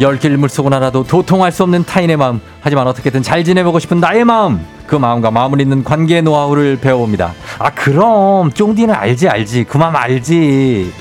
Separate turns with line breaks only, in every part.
열길 물속은 알아도 도통할 수 없는 타인의 마음. 하지만 어떻게든 잘 지내보고 싶은 나의 마음. 그 마음과 마음을 잇는 관계 노하우를 배워봅니다. 아 그럼 쫑디는 알지 알지. 그 마음 알지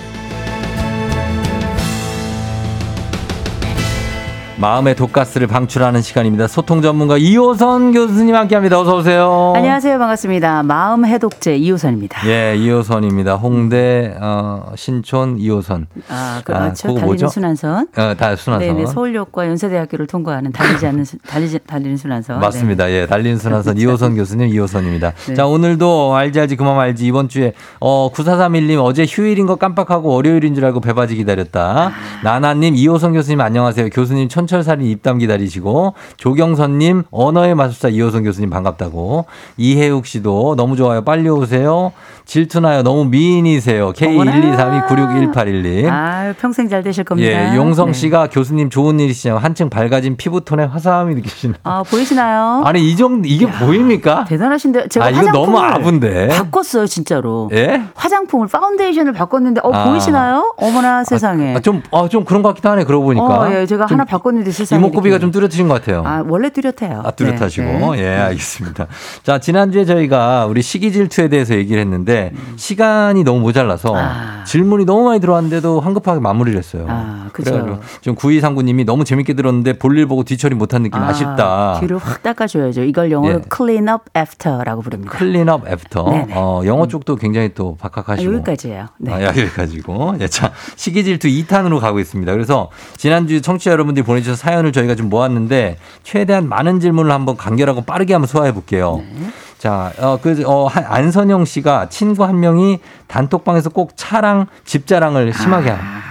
마음의 독가스를 방출하는 시간입니다 소통 전문가 이호선 교수님 함께합니다 어서 오세요
안녕하세요. 반갑습니다. 마음 해독제 이호선입니다.
예 이호선입니다 홍대 어, 신촌 이호선
아, 그렇죠.
그거
달리는
뭐죠?
순환선.
어, 다 순환선
네네. 서울역과 연세대학교를 통과하는 달리지 않는 수- 달리지 달리는 순환선.
맞습니다. 예, 달린 순환선 이호선 교수님, 이호선입니다.
네.
자, 오늘도 알지 알지 그만 알지 이번 주에 어 9431님 어제 휴일인 거 깜빡하고 월요일인 줄 알고 배바지 기다렸다. 나나님, 이호선 교수님 안녕하세요. 교수님 천 철살인 입담 기다리시고 조경선님 언어의 마술사 이호선 교수님 반갑다고 이혜욱 씨도 너무 좋아요. 빨리 오세요. 질투나요. 너무 미인이세요. K123296181님.
아, 평생 잘 되실 겁니다.
예, 용성
네.
씨가 교수님 좋은 일이시죠. 한층 밝아진 피부톤에 화사함이 느끼시나.
아, 보이시나요?
아니 이 정도 이게 보입니까?
대단하신데 제가
아 이거 너무 아분데.
바꿨어요, 진짜로.
예?
화장품을 파운데이션을 바꿨는데 어
아.
보이시나요? 어머나 세상에.
아, 좀, 아, 좀 그런 것 같기도 하네, 그러고 보니까.
어, 예, 제가
좀
하나 바꿨 는데 세상에.
이목구비가 좀. 뚜렷하신 것 같아요.
아, 원래 뚜렷해요.
아, 뚜렷하시고.
네, 네.
예, 알겠습니다. 자, 지난주에 저희가 우리 시기 질투에 대해서 얘기를 했는데, 시간이 너무 모자라서
아.
질문이 너무 많이 들어왔는데도 황급하게 마무리를 했어요.
아, 그죠.
지금 9239님이 너무 재밌게 들었는데 볼일 보고 뒤처리 못한 느낌 아, 쉽다
뒤를 확 닦아줘야죠. 이걸 영어로
예.
clean up after라고 부릅니다.
clean up after.
네네.
어, 영어 쪽도 굉장히 또
아,
박학하시고.
여기까지예요. 네.
아, 여기까지고. 예, 자, 시기질투 2탄으로 가고 있습니다. 그래서 지난주 청취자 여러분들이 보내 주신 사연을 저희가 좀 모았는데 최대한 많은 질문을 한번 간결하고 빠르게 한번 소화해 볼게요.
네.
자, 어, 그, 어, 한- 안선영 씨가 친구 한 명이 단톡방에서 꼭 차랑 집 자랑을 심하게
아.
합니다.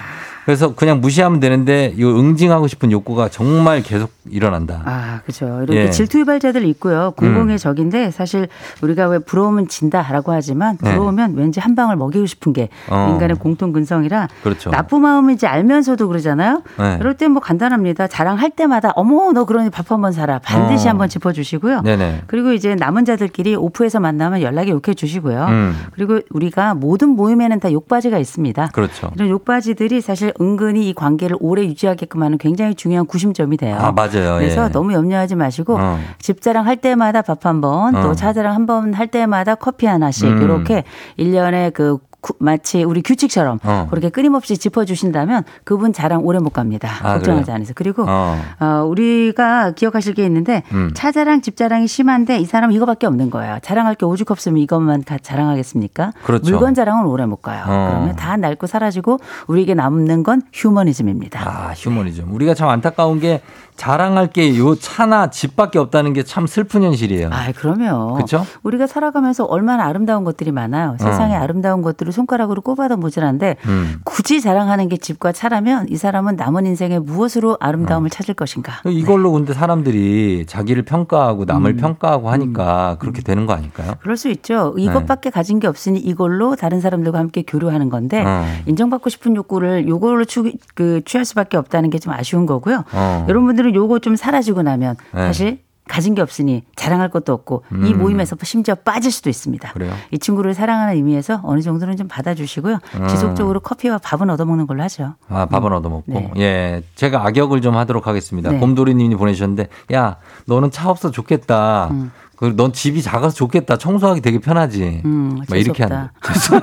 그래서 그냥 무시하면 되는데 이 응징하고 싶은 욕구가 정말 계속 일어난다.
아, 그죠. 이렇게
예. 음.
질투 유발자들 있고요. 공공의 적인데 사실 우리가 왜 부러우면 진다라고 하지만
네.
부러우면 왠지 한 방을 먹이고 싶은 게
어.
인간의 공통 근성이라
그렇죠.
나쁜 마음인지 알면서도 그러잖아요.
네.
그럴 때 뭐 간단합니다. 자랑할 때마다 어머 너 그러니 밥 한 번 사라 반드시
어.
한번 짚어주시고요.
네네.
그리고 이제 남은 자들끼리 오프에서 만나면 연락에 욕해 주시고요.
음.
그리고 우리가 모든 모임에는 다 욕바지가 있습니다.
그렇죠.
이런 욕바지들이 사실 은근히 이 관계를 오래 유지하게끔 하는 굉장히 중요한 구심점이 돼요.
아, 맞아 요.
그래서
예.
너무 염려하지 마시고
어.
집자랑 할 때마다 밥 한 번,
어.
또 차자랑 한 번 할 때마다 커피 하나씩
음.
이렇게 일년에그 구- 마치 우리 규칙처럼
어.
그렇게 끊임없이 짚어주신다면 그분 자랑 오래 못 갑니다.
아,
걱정하지
그래요?
않으세요. 그리고
어.
어, 우리가 기억하실 게 있는데
음.
차자랑 집자랑이 심한데 이 사람 은 이거밖에 없는 거예요. 자랑할 게 오죽 없으면 이것만 다 자랑하겠습니까?
그렇죠.
물건 자랑은 오래 못 가요.
어.
그러면 다 낡고 사라지고 우리에게 남는 건 휴머니즘입니다.
아, 휴머니즘. 우리가 참 안타까운 게 자랑할 게 요 차나 집밖에 없다는 게 참 슬픈 현실이에요.
아, 그러면
그쵸?
우리가 살아가면서 얼마나 아름다운 것들이 많아요. 세상에 아름다운 것들을 손가락으로 꼽아도 모자란데
어. 음.
굳이 자랑하는 게 집과 차라면 이 사람은 남은 인생에 무엇으로
어.
아름다움을 찾을 것인가?
이걸로 근데 사람들이 자기를 평가하고 남을
음.
평가하고 하니까 그렇게 되는 거 아닐까요?
그럴 수 있죠. 이것밖에 가진 게 없으니 이걸로 다른 사람들과 함께 교류하는 건데
어.
인정받고 싶은 욕구를 요걸로 추, 그, 취할 수밖에 없다는 게 좀 아쉬운 거고요.
어.
여러분들 은 요거 좀 사라지고 나면
네.
사실 가진 게 없으니 자랑할 것도 없고 이
음.
모임에서 심지어 빠질 수도 있습니다.
그래요?
이 친구를 사랑하는 의미에서 어느 정도는 좀 받아주시고요.
음.
지속적으로 커피와 밥은 얻어먹는 걸로 하죠.
아, 밥은 얻어먹고.
네.
예. 제가 악역을 좀 하도록 하겠습니다.
네.
곰돌이님이 보내주셨는데, 야, 너는 차 없어 좋겠다. 그, 넌 집이 작아서 좋겠다. 청소하기 되게 편하지.
음,
막 이렇게
재수없다.
하는.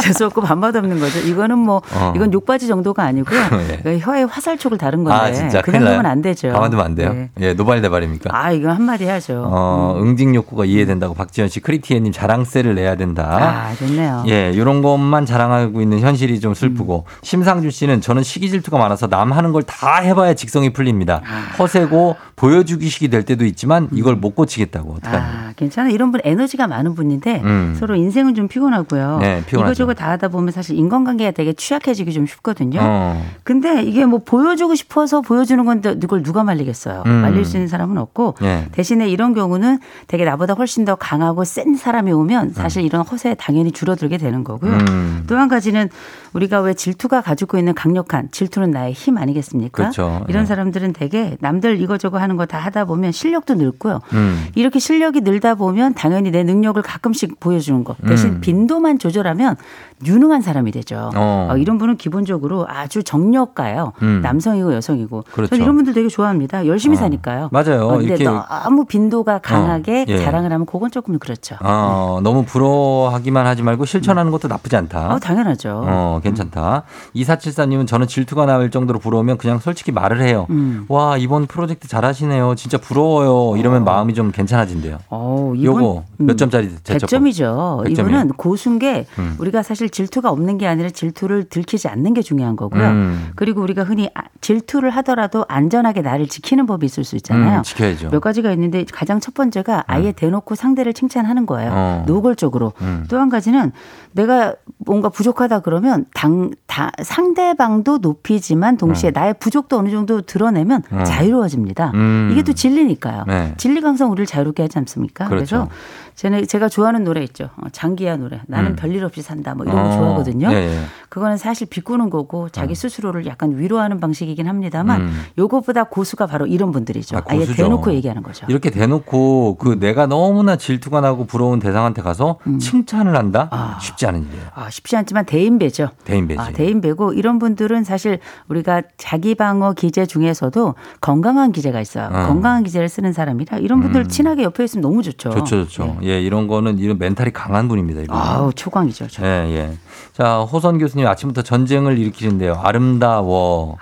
재수 없고 밥맛 없는 거죠. 이거는 뭐
어.
이건 욕바지 정도가 아니고요.
예.
그 혀에 화살촉을 다른 건데
아, 진짜.
그
큰일 나요?
정도면 안 되죠.
가만두면 안 돼요?
네.
예, 노발대발입니까?
아, 이거 한마디 하죠.
어,
음.
응징 욕구가 이해된다고 박지현 씨, 크리티에님 자랑세를 내야 된다.
아, 좋네요.
예, 이런 것만 자랑하고 있는 현실이 좀 슬프고
음.
심상주 씨는 저는 시기 질투가 많아서 남 하는 걸 다 해봐야 직성이 풀립니다.
아.
허세고 보여주기식이 될 때도 있지만 이걸 못 고치겠다고 어떡하냐.
아, 괜찮아. 이런 분 에너지가 많은 분인데
음.
서로 인생은 좀 피곤하고요.
네, 피곤하죠.
이거저거 다 하다 보면 사실 인간관계가 되게 취약해지기 좀 쉽거든요.
어.
근데 이게 뭐 보여주고 싶어서 보여주는 건데 이걸 누가 말리겠어요.
음.
말릴 수 있는 사람은 없고
예.
대신에 이런 경우는 되게 나보다 훨씬 더 강하고 센 사람이 오면 사실 이런 허세 당연히 줄어들게 되는 거고요.
음.
또한 가지는 우리가 왜 질투가 가지고 있는 강력한 질투는 나의 힘 아니겠습니까?
그렇죠.
이런
예.
사람들은 되게 남들 이거저거 하는 거 다 하다 보면 실력도 늘고요.
음.
이렇게 실력이 늘다 보면 당연히 내 능력을 가끔씩 보여주는 거. 대신
음.
빈도만 조절하면 유능한 사람이 되죠.
어.
어, 이런 분은 기본적으로 아주 정력가요.
음.
남성이고 여성이고.
그렇죠.
저는 이런 분들 되게 좋아합니다. 열심히
어.
사니까요.
맞아요.
어,
이렇게-
너무 빈도가 강하게
어, 예.
자랑을 하면 그건 조금 그렇죠.
어, 너무 부러워하기만 하지 말고 실천하는 것도 나쁘지 않다.
어, 당연하죠.
어, 괜찮다. 2474님은 저는 질투가 날 정도로 부러우면 그냥 솔직히 말을 해요.
음.
와, 이번 프로젝트 잘하시네요. 진짜 부러워요. 이러면 마음이 좀 괜찮아진대요.
어, 이분
요거 몇 점짜리 제첩?
100점이죠.
100점이에요.
이분은 고수인 게
음.
우리가 사실 질투가 없는 게 아니라 질투를 들키지 않는 게 중요한 거고요.
음.
그리고 우리가 흔히 아- 질투를 하더라도 안전하게 나를 지키는 법이 있을 수 있잖아요.
음, 지켜야죠.
몇 가지 가 있는데 가장 첫 번째가 아예 대놓고 상대를 칭찬하는 거예요.
어.
노골적으로.
음.
또한 가지는 내가 뭔가 부족하다 그러면 당, 다, 상대방도 높이지만 동시에 나의 부족도 어느 정도 드러내면
어.
자유로워집니다.
음.
이게 또 진리니까요.
네.
진리 강성 우리를 자유롭게 하지 않습니까?
그렇죠.
래서 제가, 제가 좋아하는 노래 있죠. 어, 장기야 노래. 나는
음.
별일 없이 산다. 뭐 이런 거
어,
좋아하거든요.
예, 예.
그거는 사실 비꾸는 거고 자기 스스로를 약간 위로하는 방식이긴 합니다만
음.
요것보다 고수가 바로 이런 분들이죠.
아,
아, 예. 대놓고 얘기하는 거죠.
이렇게 대놓고 그 내가 너무나 질투가 나고 부러운 대상한테 가서 칭찬을 한다?
음. 아.
쉽지 않은 일이에요.
아, 쉽지 않지만 대인배죠.
대인배지.
아, 대인배고 이런 분들은 사실 우리가 자기 방어 기제 중에서도 건강한 기제가 있어요.
어.
건강한 기제를 쓰는 사람이라 이런 분들
음.
친하게 옆에 있으면 너무 좋죠.
좋죠, 좋죠. 예, 이런 거는 이런 멘탈이 강한 분입니다. 이분.
아우 초광이죠. 초.
예, 예. 자, 호선 교수님 아침부터 전쟁을 일으키는데요. 아름다워.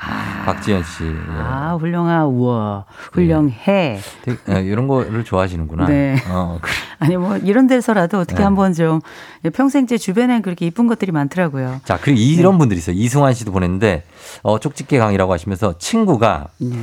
박지현 씨. 예.
아 훌륭하 우와 훌륭해.
되게, 예, 이런 거를 좋아하시는구나.
네.
어, 그래.
아니 뭐 이런 데서라도 어떻게
네.
한번 좀 평생 제 주변에 그렇게 이쁜 것들이 많더라고요.
자, 그리고 이런 분들이 있어요. 이승환 씨도 보냈는데, 어, 쪽집게 강이라고 하시면서 친구가
네.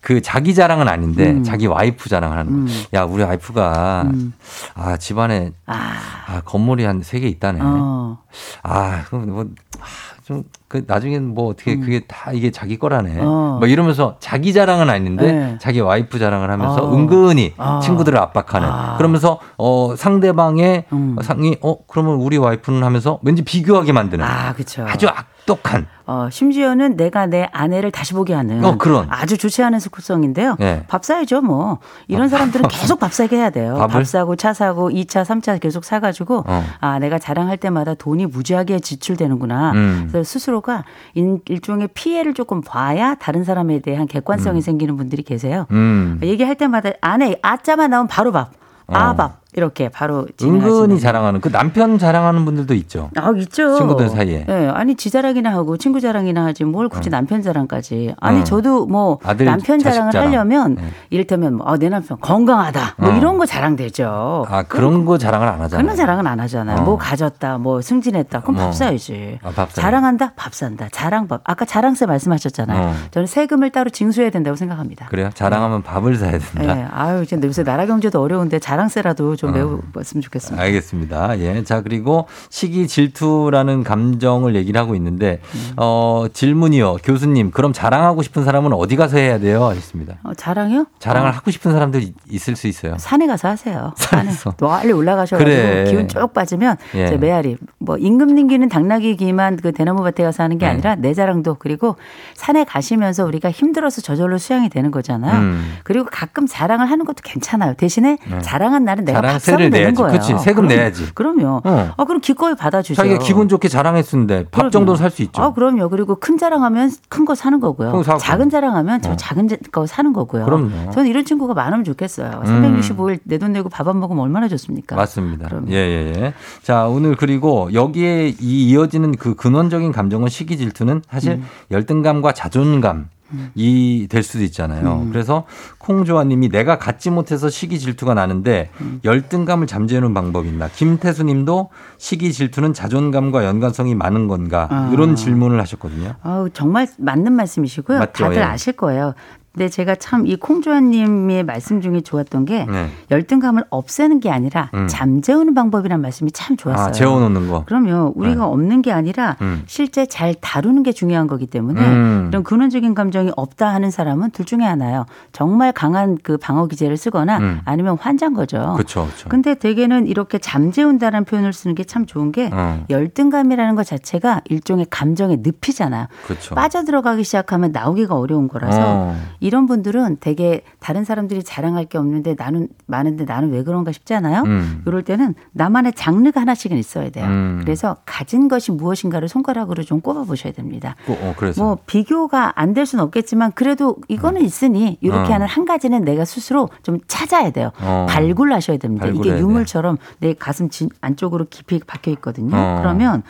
그 자기 자랑은 아닌데
음.
자기 와이프 자랑을 하는 거야.
음.
야, 우리 와이프가
음.
아, 집안에
아,
아, 건물이 한 세 개 있다네.
어.
아, 그럼 뭐, 아, 좀, 그, 나중엔 뭐 어떻게 그게 다 이게 자기 거라네.
음. 어.
뭐 이러면서 자기 자랑은 아닌데
네.
자기 와이프 자랑을 하면서
어.
은근히
아.
친구들을 압박하는.
아.
그러면서, 어, 상대방의
음.
상이, 어, 그러면 우리 와이프는 하면서 왠지 비교하게 만드는.
아, 그렇죠.
아주 악 독한.
어, 심지어는 내가 내 아내를 다시 보게 하는
어, 그런.
아주 좋지 않은 습성인데요.
예.
밥 사야죠, 뭐. 이런
아,
사람들은 계속 밥 사게 해야 돼요.
밥을?
밥 사고 차 사고 2차, 3차 계속 사가지고
어.
아, 내가 자랑할 때마다 돈이 무지하게 지출되는구나.
음.
그래서 스스로가 인- 일종의 피해를 조금 봐야 다른 사람에 대한 객관성이 생기는 분들이 계세요.
음.
얘기할 때마다 아내 아자만 나오면 바로 밥. 아,
어.
밥. 이렇게 바로
은근히 자랑하는 그 남편 자랑하는 분들도 있죠.
아, 있죠.
친구들 사이에.
네, 아니 지 자랑이나 하고 친구 자랑이나 하지 뭘 굳이 남편 자랑까지. 아니
어.
저도 뭐
아들,
남편 자랑을
자랑.
하려면
네.
이를테면 뭐, 아, 내 남편 건강하다. 뭐
어.
이런 거 자랑되죠.
아, 그런 거 자랑을 안 하잖아요.
그런 자랑은 안 하잖아요.
어.
뭐 가졌다, 뭐 승진했다. 그럼
어.
밥 사야지.
아, 밥.
자랑한다, 밥 산다. 자랑밥. 아까 자랑세 말씀하셨잖아요.
어.
저는 세금을 따로 징수해야 된다고 생각합니다.
그래요? 자랑하면 밥을 사야 된다.
네, 아유, 이제 요새 나라 경제도 어려운데 자랑세라도 좀
어.
메워봤으면 좋겠습니다.
알겠습니다. 예. 자, 그리고 시기 질투라는 감정을 얘기를 하고 있는데,
음.
어, 질문이요. 교수님, 그럼 자랑하고 싶은 사람은 어디 가서 해야 돼요? 하셨습니다.
어, 자랑이요?
자랑을
어.
하고 싶은 사람들 이- 있을 수 있어요.
산에 가서 하세요. 산에
산에서.
멀리 올라가셔가지고
그래.
기운 쭉 빠지면
예.
이제 메아리 뭐 임금님기는 당나귀 기만 그 대나무 밭에 가서 하는 게
네.
아니라 내 자랑도 그리고 산에 가시면서 우리가 힘들어서 저절로 수양이 되는 거잖아요.
음.
그리고 가끔 자랑을 하는 것도 괜찮아요. 대신에 자랑한 날은 내가 사면 되는
내야지. 그치. 세금
그럼-
내야지.
그럼요.
어.
아 그럼 기꺼이 받아주죠.
자기가 기분 좋게 자랑했는데 밥. 정도는 살 수 있죠.
아, 그럼요. 그리고 큰 자랑하면 큰 거 사는 거고요. 작은 자랑하면 저
어.
작은 자- 거 사는 거고요.
그럼요.
저는 이런 친구가 많으면 좋겠어요.
음.
365일 내 돈 내고 밥 안 먹으면 얼마나 좋습니까?
맞습니다.
그럼요.
예, 예, 예. 자, 오늘 그리고 여기에 이 이어지는 그 근원적인 감정은 시기 질투는 사실
음.
열등감과 자존감 이 될 수도 있잖아요. 그래서 콩조아님이 내가 갖지 못해서 시기 질투가 나는데 열등감을 잠재우는 방법이 있나? 김태수님도 시기 질투는 자존감과 연관성이 많은 건가?
아.
이런 질문을 하셨거든요.
아우, 정말 맞는 말씀이시고요.
맞죠?
다들
예.
아실 거예요. 근데 제가 참 이 콩조아님의 말씀 중에 좋았던 게
네.
열등감을 없애는 게 아니라
음.
잠재우는 방법이란 말씀이 참 좋았어요.
아, 재워놓는 거.
그럼요. 우리가 없는 게 아니라
음.
실제 잘 다루는 게 중요한 거기 때문에
음.
이런 근원적인 감정이 없다 하는 사람은 둘 중에 하나요. 정말 강한 그 방어 기제를 쓰거나
음.
아니면 환자인 거죠.
그렇죠. 그렇죠.
근데 대개는 이렇게 잠재운다라는 표현을 쓰는 게 참 좋은 게
어.
열등감이라는 것 자체가 일종의 감정의 늪이잖아요.
그렇죠.
빠져들어가기 시작하면 나오기가 어려운 거라서
어.
이런 분들은 되게 다른 사람들이 자랑할 게 없는데 나는 많은데 나는 왜 그런가 싶잖아요.
음.
이럴 때는 나만의 장르가 하나씩은 있어야 돼요.
음.
그래서 가진 것이 무엇인가를 손가락으로 좀 꼽아 보셔야 됩니다.
어, 그래서.
뭐 비교가 안 될 수는 없겠지만 그래도 이거는 있으니 이렇게
어.
하는 한 가지는 내가 스스로 좀 찾아야 돼요.
어.
발굴하셔야 됩니다. 이게 유물처럼 내 가슴 진, 안쪽으로 깊이 박혀 있거든요.
어.
그러면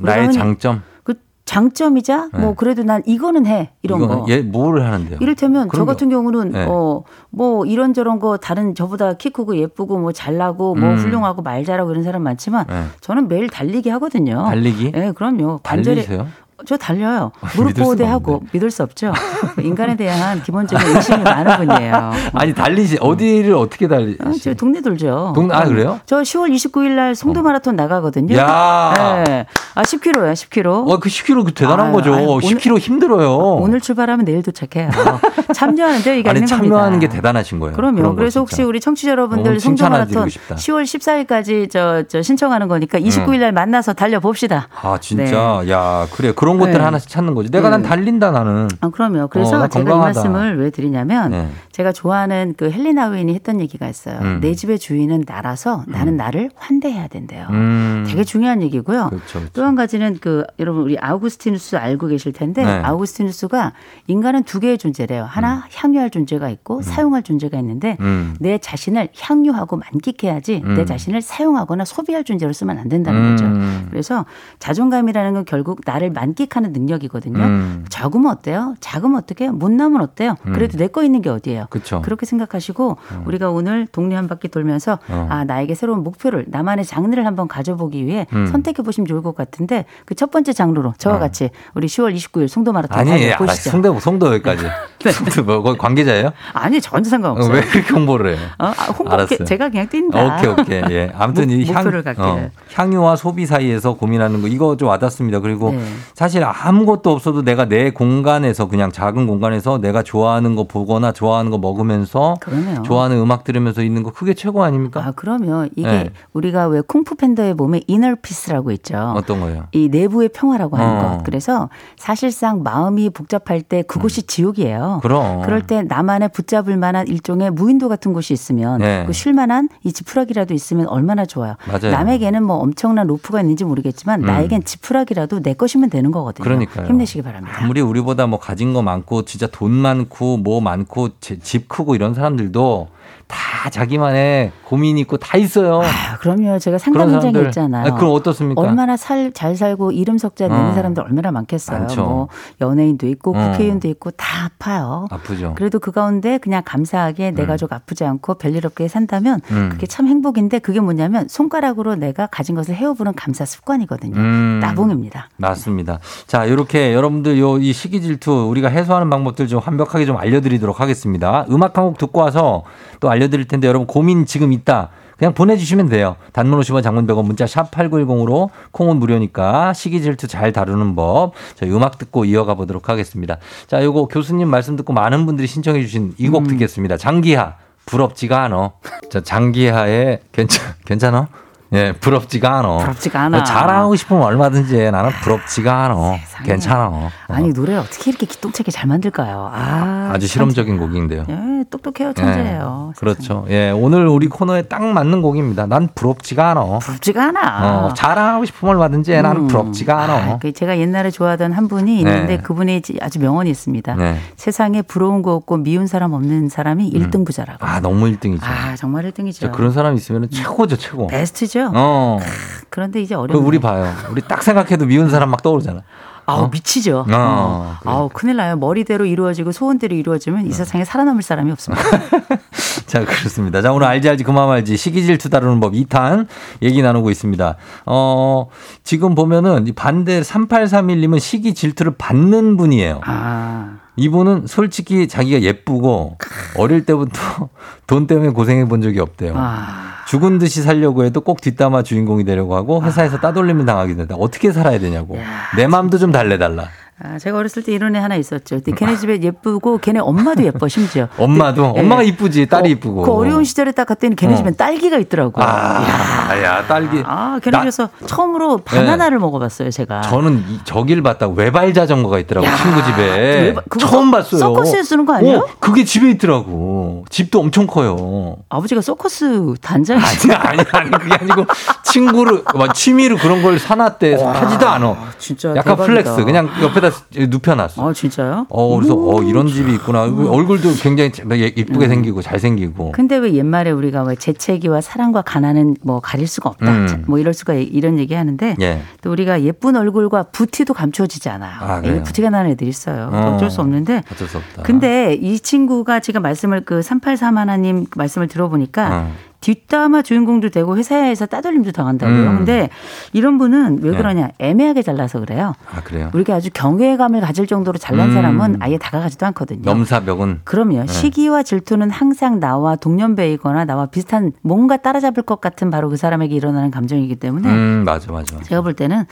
나의 장점.
그 장점이자 뭐 그래도 난 이거는 해 이런
이거는
거.
얘 뭐를 하는데요?
이를테면 저 같은 경우는
네.
어뭐 이런저런 거 다른 저보다 키 크고 예쁘고 뭐 잘나고 뭐
음.
훌륭하고 말 잘하고 이런 사람 많지만
네.
저는 매일 달리기 하거든요.
달리기?
네, 그럼요. 관절에
달리세요?
저 달려요.
믿을
무릎 보호대하고. 믿을 수 없죠. 인간에 대한 기본적인 의심이 많은 분이에요.
아니 달리시 어디를 어떻게 달리?
어, 저 동네 돌죠.
동네- 아, 그래요?
저 10월 29일 날 송도 마라톤 나가거든요.
야.
네. 아 10km요, 10km.
와, 그 10km 그 대단한
아유,
거죠.
아유, 오늘-
10km 힘들어요.
오늘 출발하면 내일 도착해요. 참여하는 데 이게
아니
있는
참여하는
겁니다.
게 대단하신 거예요.
그럼요. 그래서. 혹시 우리 청취자 여러분들 송도 마라톤
싶다.
10월 14일까지 저, 저 신청하는 거니까 29일 날 만나서 달려 봅시다.
아 진짜 야 그래 그런 것들
네.
하나씩 찾는 거지. 내가 난
네.
달린다 나는.
아, 그럼요. 그래서
어, 나
제가. 이 말씀을 왜 드리냐면
네.
제가 좋아하는 그 헬리나 우인이 했던 얘기가 있어요.
음.
내 집의 주인은 나라서 나는 나를 환대해야 된대요.
음.
되게 중요한 얘기고요.
그렇죠, 그렇죠.
또한 가지는 그 여러분 우리 아우구스티누스 알고 계실 텐데
네.
아우구스티누스가 인간은 두 개의 존재래요. 하나 향유할 존재가 있고 사용할 존재가 있는데
음.
내 자신을 향유하고 만끽해야지
음.
내 자신을 사용하거나 소비할 존재로 쓰면 안 된다는
음.
거죠. 그래서 자존감이라는 건 결국 나를 만끽하는 능력이거든요.
음.
적으면 어때요? 작으면 어떻게요? 못나면 어때요? 그래도 내 거 있는 게 어디예요?
그렇죠.
그렇게 생각하시고 우리가 오늘 동네 한 바퀴 돌면서
어.
아 나에게 새로운 목표를 나만의 장르를 한번 가져보기 위해
음.
선택해 보시면 좋을 것 같은데 그 첫 번째 장르로 저와 같이 우리 10월 29일 송도 마라톤
어. 아니 알았어.
보시죠.
송도 송도 여기까지. 송도 뭐 관계자예요?
아니 전혀
어,
상관없어요.
왜 그렇게 홍보를 해요?
어, 아, 홍보
알았어요.
제가 그냥 뛴다.
오케이 오케이 예 아무튼
목-
이 향,
목표를 갖기를.
어, 향유와 소비 사이에서 고민하는 거 이거 좀 와닿습니다. 그리고
네.
사실 아무것도 없어도 내가 내 공간에서 그냥 작은 공간에서 내가 좋아하는 거 보거나 좋아하는 거 먹으면서
그러네요.
좋아하는 음악 들으면서 있는 거 그게 최고 아닙니까?
아 그러면 이게
네.
우리가 왜 쿵푸 팬더의 몸에 inner peace라고 있죠.
어떤 거예요?
이 내부의 평화라고 하는
어.
것. 그래서 사실상 마음이 복잡할 때 그곳이 지옥이에요.
음. 그럼.
그럴 때 나만의 붙잡을 만한 일종의 무인도 같은 곳이 있으면
네.
그 쉴만한 이 지푸라기라도 있으면 얼마나 좋아요.
맞아요. 음.
남에게는 뭐 엄청난 로프가 있는지 모르겠지만 나에겐 지푸라기라도 내 것이면 되는 거거든요.
그러니까요.
힘내시기 바랍니다.
아무리 우리보다 뭐 가진 거 많고 진짜 돈 많고 뭐 많고 제- 집 크고 이런 사람들도 다 자기만의 고민이 있고 다 있어요.
아, 그럼요. 제가 상담 현장에. 있잖아요.
아, 그럼 어떻습니까?
얼마나 살, 잘 살고 이름 석자 내는
어.
사람들 얼마나 많겠어요.
많죠.
뭐 연예인도 있고
어.
국회의원도 있고 다 아파요.
아프죠.
그래도 그 가운데 그냥 감사하게 내 가족 아프지 않고 별일 없게 산다면
음.
그게 참 행복인데 그게 뭐냐면 손가락으로 내가 가진 것을 헤어보는 감사 습관이거든요.
음.
따봉입니다.
맞습니다. 자, 이렇게 여러분들 요 이 시기 질투 우리가 해소하는 방법들 좀 완벽하게 좀 알려드리도록 하겠습니다. 음악 한 곡 듣고 와서 또 알 려드릴 텐데 여러분 고민 지금 있다. 그냥 보내주시면 돼요. 단문 50원 장문 100원 문자 샵 8910으로 콩은 무료니까 시기 질투 잘 다루는 법. 저희 음악 듣고 이어가 보도록 하겠습니다. 자, 요거 교수님 말씀 듣고 많은 분들이 신청해 주신 이
음.
곡 듣겠습니다. 장기하 부럽지가 않어. 자, 장기하의 괜찮, 괜찮아? 예, 부럽지가 않어.
부럽지가 않아.
자랑하고 싶으면 얼마든지 해. 나는 부럽지가 않아.
세상에.
괜찮아. 어.
아니 노래 어떻게 이렇게 기똥차게 잘 만들까요? 아,
아주 실험적인 곡인데요.
예, 똑똑해요, 천재예요.
예, 그렇죠. 예, 오늘 우리 코너에 딱 맞는 곡입니다. 난 부럽지가 않아.
부럽지가 않아.
어, 자랑하고 싶으면 얼마든지 해. 나는
음.
부럽지가 않아.
아, 그 제가 옛날에 좋아하던 한 분이 있는데
네.
그분이 아주 명언이 있습니다.
네.
세상에 부러운 거 없고 미운 사람 없는 사람이 일 1등 부자라고.
아, 너무 1등이죠.
아, 정말 1등이죠.
진짜 그런 사람 있으면 최고죠, 최고.
베스트죠.
어.
그런데 이제
그
어려워.
우리 봐요. 우리 딱 생각해도 미운 사람 막 떠오르잖아.
아우
어?
미치죠.
어,
어.
그러니까.
아우 큰일 나요. 머리대로 이루어지고 소원대로 이루어지면 이 세상에 살아남을 사람이 없습니다.
자, 그렇습니다. 자, 오늘 알지 알지 그만 말지 시기 질투 다루는 법 2탄 얘기 나누고 있습니다. 어, 지금 보면은 이 반대 3831님은 시기 질투를 받는 분이에요.
아.
이분은 솔직히 자기가 예쁘고 어릴 때부터 돈 때문에 고생해 본 적이 없대요.
아.
죽은 듯이 살려고 해도 꼭 뒷담화 주인공이 되려고 하고 회사에서 따돌림을 당하게 된다. 어떻게 살아야 되냐고. 내 마음도 좀 달래달라.
아, 제가 어렸을 때 이런 애 하나 있었죠. 근데 걔네 집에 예쁘고 걔네 엄마도 예뻐 심지어.
엄마도
근데,
엄마가
예.
이쁘지 딸이
어,
이쁘고.
그 어려운 시절에 딱 갔더니 걔네
어.
집엔 딸기가 있더라고.
아, 야, 딸기.
아, 걔네
나-
집에서 처음으로 바나나를 먹어봤어요, 제가.
저는 이- 저길 봤다고 외발 자전거가 있더라고
야,
친구 집에
외발-
처음
서-
봤어요.
서커스에 쓰는 거 아니에요?
어, 그게 집에 있더라고. 집도 엄청 커요.
아버지가 서커스 단장이
아니 아니 아니 그게 아니고 친구를 막 취미로 그런 걸 사놨대 하지도 않아.
진짜
약간
대박이다.
flex 그냥 옆에다 눕혀놨어.
아, 진짜요?
어 그래서 어 이런 집이 있구나. 얼굴도 굉장히 예- 이쁘게
음.
생기고 잘 생기고.
근데 왜 옛말에 우리가 왜 재채기와 사랑과 가난은 뭐 가릴 수가 없다.
음.
뭐 이럴 수가 이런 얘기 하는데
예.
또 우리가 예쁜 얼굴과 부티도 감추어지지 않아요.
아,
부티가 나는 애들이 있어요.
어.
어쩔 수 없는데
어쩔 수 없다.
근데 이 친구가 지금 말씀을 그 383 하나님 말씀을 들어보니까
어.
뒷담화 주인공도 되고 회사에서 따돌림도 당한다고요.
음.
근데 이런 분은 왜
네.
그러냐? 애매하게 잘나서 그래요.
아 그래요.
우리가 아주 경외감을 가질 정도로 잘난
음.
사람은 아예 다가가지도 않거든요.
넘사벽은
그럼요.
네.
시기와 질투는 항상 나와 동년배이거나 나와 비슷한 뭔가 따라잡을 것 같은 바로 그 사람에게 일어나는 감정이기 때문에
음 맞아 맞아.
제가 볼 때는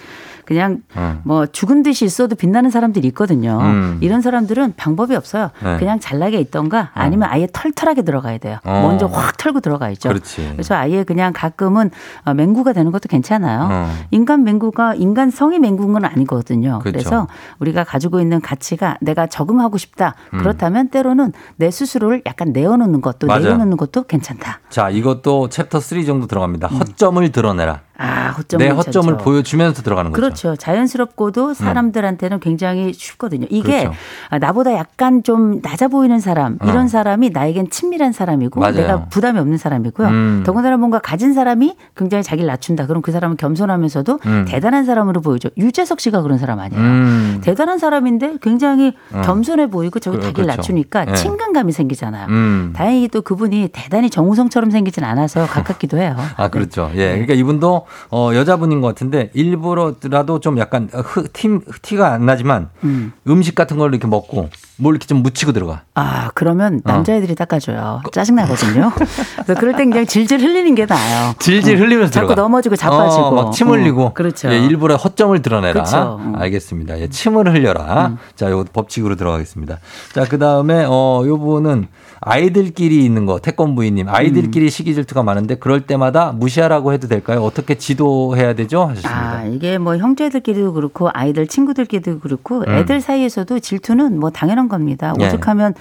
그냥
어.
뭐 죽은 듯이 있어도 빛나는 사람들이 있거든요.
음.
이런 사람들은 방법이 없어요.
네.
그냥 잘나게 있던가 아니면 아예 털털하게 들어가야 돼요.
어.
먼저 확 털고 들어가 있죠.
그렇지.
그래서 아예 그냥 가끔은 어, 맹구가 되는 것도 괜찮아요.
어.
인간 맹구가 인간 성이 맹구인 건 아니거든요.
그렇죠.
그래서 우리가 가지고 있는 가치가 내가 적응하고 싶다.
음.
그렇다면 때로는 내 스스로를 약간 내어놓는 것도
맞아요.
내려놓는 것도 괜찮다.
자 이것도 챕터 3 정도 들어갑니다.
음.
허점을 드러내라.
아, 허점
내
괜찮죠.
허점을 보여주면서 들어가는 거죠. 음.
그렇죠. 자연스럽고도 사람들한테는 굉장히 쉽거든요. 이게
그렇죠.
아, 나보다 약간 좀 낮아 보이는 사람, 이런
어.
사람이 나에겐 친밀한 사람이고
맞아요.
내가 부담이 없는 사람이고요.
음.
더군다나 뭔가 가진 사람이 굉장히 자기를 낮춘다. 그럼 그 사람은 겸손하면서도
음.
대단한 사람으로 보이죠. 유재석 씨가 그런 사람 아니에요.
음.
대단한 사람인데 굉장히
어.
겸손해 보이고 저기
그-
자기를
그렇죠.
낮추니까
네.
친근감이 생기잖아요.
음.
다행히 또 그분이 대단히 정우성처럼 생기진 않아서 가깝기도 해요.
아, 그렇죠. 예. 그러니까 이분도 어, 여자분인 것 같은데 일부러라도 좀 약간 흐, 팀, 티가 안 나지만
음.
음식 같은 걸 이렇게 먹고 뭘 이렇게 좀 묻히고 들어가.
아, 그러면
어.
남자애들이 닦아줘요. 짜증나거든요. 그래서 그럴 땐 그냥 질질 흘리는 게 나아요.
질질 흘리면서
자꾸
들어가.
넘어지고 자빠지고.
어, 막침 흘리고.
어, 그렇죠.
예, 일부러 허점을 드러내라.
그렇죠. 음.
알겠습니다. 예, 침을 흘려라. 자, 요 법칙으로 들어가겠습니다. 자, 그 다음에 어, 요분은 아이들끼리 있는 거 태권부인님 아이들끼리
음.
시기 질투가 많은데 그럴 때마다 무시하라고 해도 될까요? 어떻게 지도해야 되죠? 하셨습니다.
아, 이게 뭐 형제들끼리도 그렇고 아이들 친구들끼리도 그렇고
음.
애들 사이에서도 질투는 뭐 당연한 겁니다.
예.
오죽하면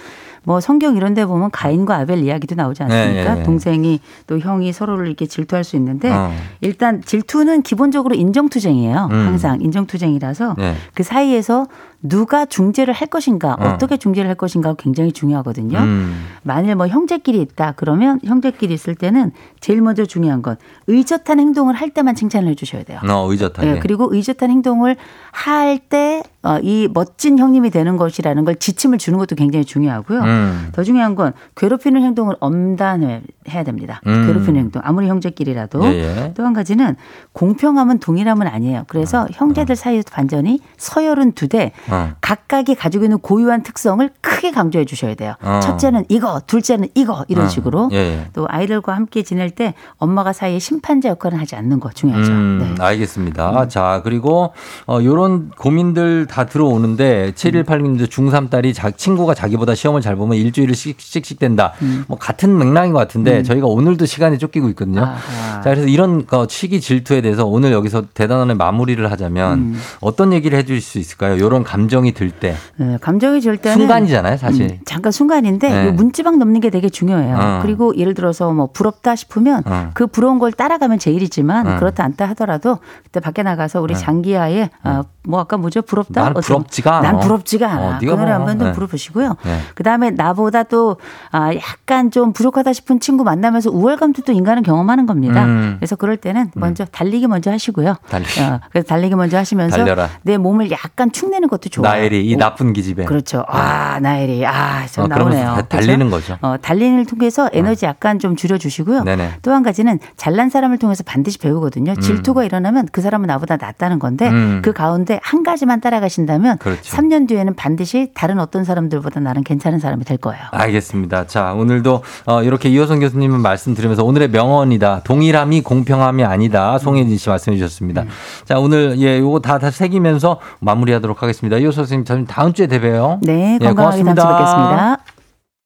뭐 성경 이런 데 보면 가인과 아벨 이야기도 나오지 않습니까?
예, 예, 예.
동생이 또 형이 서로를 이렇게 질투할 수 있는데
어.
일단 질투는 기본적으로 인정투쟁이에요.
음.
항상 인정투쟁이라서
예.
그 사이에서 누가 중재를 할 것인가,
어.
어. 떻게 중재를 할 것인가가 굉장히 중요하거든요.
음.
만일 뭐 형제끼리 있다 그러면 형제끼리 있을 때는 제일 먼저 중요한 건 의젓한 행동을 할 때만 칭찬을 해주셔야 돼요.
어, 의젓하게.
예, 그리고 의젓한 행동을 할때 어, 이 멋진 형님이 되는 것이라는 걸 지침을 주는 것도 굉장히 중요하고요.
음.
더 중요한 건 괴롭히는 행동을 엄단해야 됩니다.
음.
괴롭히는 행동 아무리 형제끼리라도
예, 예.
또한 가지는 공평함은 동일함은 아니에요. 그래서 형제들 사이에서 반전이 서열은 두대
어.
각각이 가지고 있는 고유한 특성을 크게 강조해 주셔야 돼요.
어.
첫째는 이거, 둘째는 이거 이런
어.
식으로
예, 예.
또 아이들과 함께 지낼 때 엄마가 사이에 심판자 역할을 하지 않는 거 중요하죠.
음,
네.
알겠습니다. 자, 그리고 어 요런 고민들 다 들어오는데 7186님도 중3 딸이 자, 친구가 자기보다 시험을 잘 보면 일주일을 씩- 씩씩 된다. 뭐 같은 맥락인 것 같은데 저희가 오늘도 시간이 쫓기고 있거든요.
음. 아하.
자, 그래서 이런 거 치기 질투에 대해서 오늘 여기서 대단한 마무리를 하자면
음.
어떤 얘기를 해줄 수 있을까요? 요런 감정이 들 때.
네, 감정이 질 때는
순간이잖아요, 사실.
음, 잠깐 순간인데
네.
이 문지방 넘는 게 되게 중요해요.
어.
그리고 예를 들어서 뭐 부럽다 싶으면
어.
그 부러운 걸 따라가면 제일이지만
어.
그렇다 않다 하더라도 그때 밖에 나가서 우리 장기하에 아, 뭐 아까 뭐죠 부럽다?
난 부럽지가 않아.
난 부럽지가 않아.
어,
그 노래
뭐,
한번 더
네.
부르보시고요.
네.
그 다음에 나보다 또 아, 약간 좀 부족하다 싶은 친구 만나면서 우월감도 또 인간은 경험하는 겁니다.
음.
그래서 그럴 때는 먼저 달리기 먼저 하시고요.
달리기.
어, 그래서 달리기 먼저 하시면서
달려라.
내 몸을 약간 축내는 것도 좋아요.
나엘이 이
오,
나쁜 기집애.
그렇죠. 아, 나엘이. 아, 좀
어,
나오네요.
다- 달리는 거죠.
어, 달리는 통해서 에너지 약간 좀 줄여주시고요. 또 한 가지는 잘난 사람을 통해서 반드시 배우거든요. 질투가 일어나면 그 사람은 나보다 낫다는 건데
음.
그 가운데 한 가지만 따라가신다면
그렇죠.
3년 뒤에는 반드시 다른 어떤 사람들보다 나는 괜찮은 사람 이 될 거예요.
알겠습니다. 자, 오늘도 어, 이렇게 이호성 교수님은 말씀 드리면서 오늘의 명언이다. 동일함이 공평함이 아니다. 송혜진 씨 말씀해 주셨습니다.
음.
자, 오늘 예, 요거 다, 다 새기면서 마무리하도록 하겠습니다. 이호성 선생님, 저희 다음 주에 뵈봬요.
네,
예,
건강하게 다음 주에 뵙겠습니다.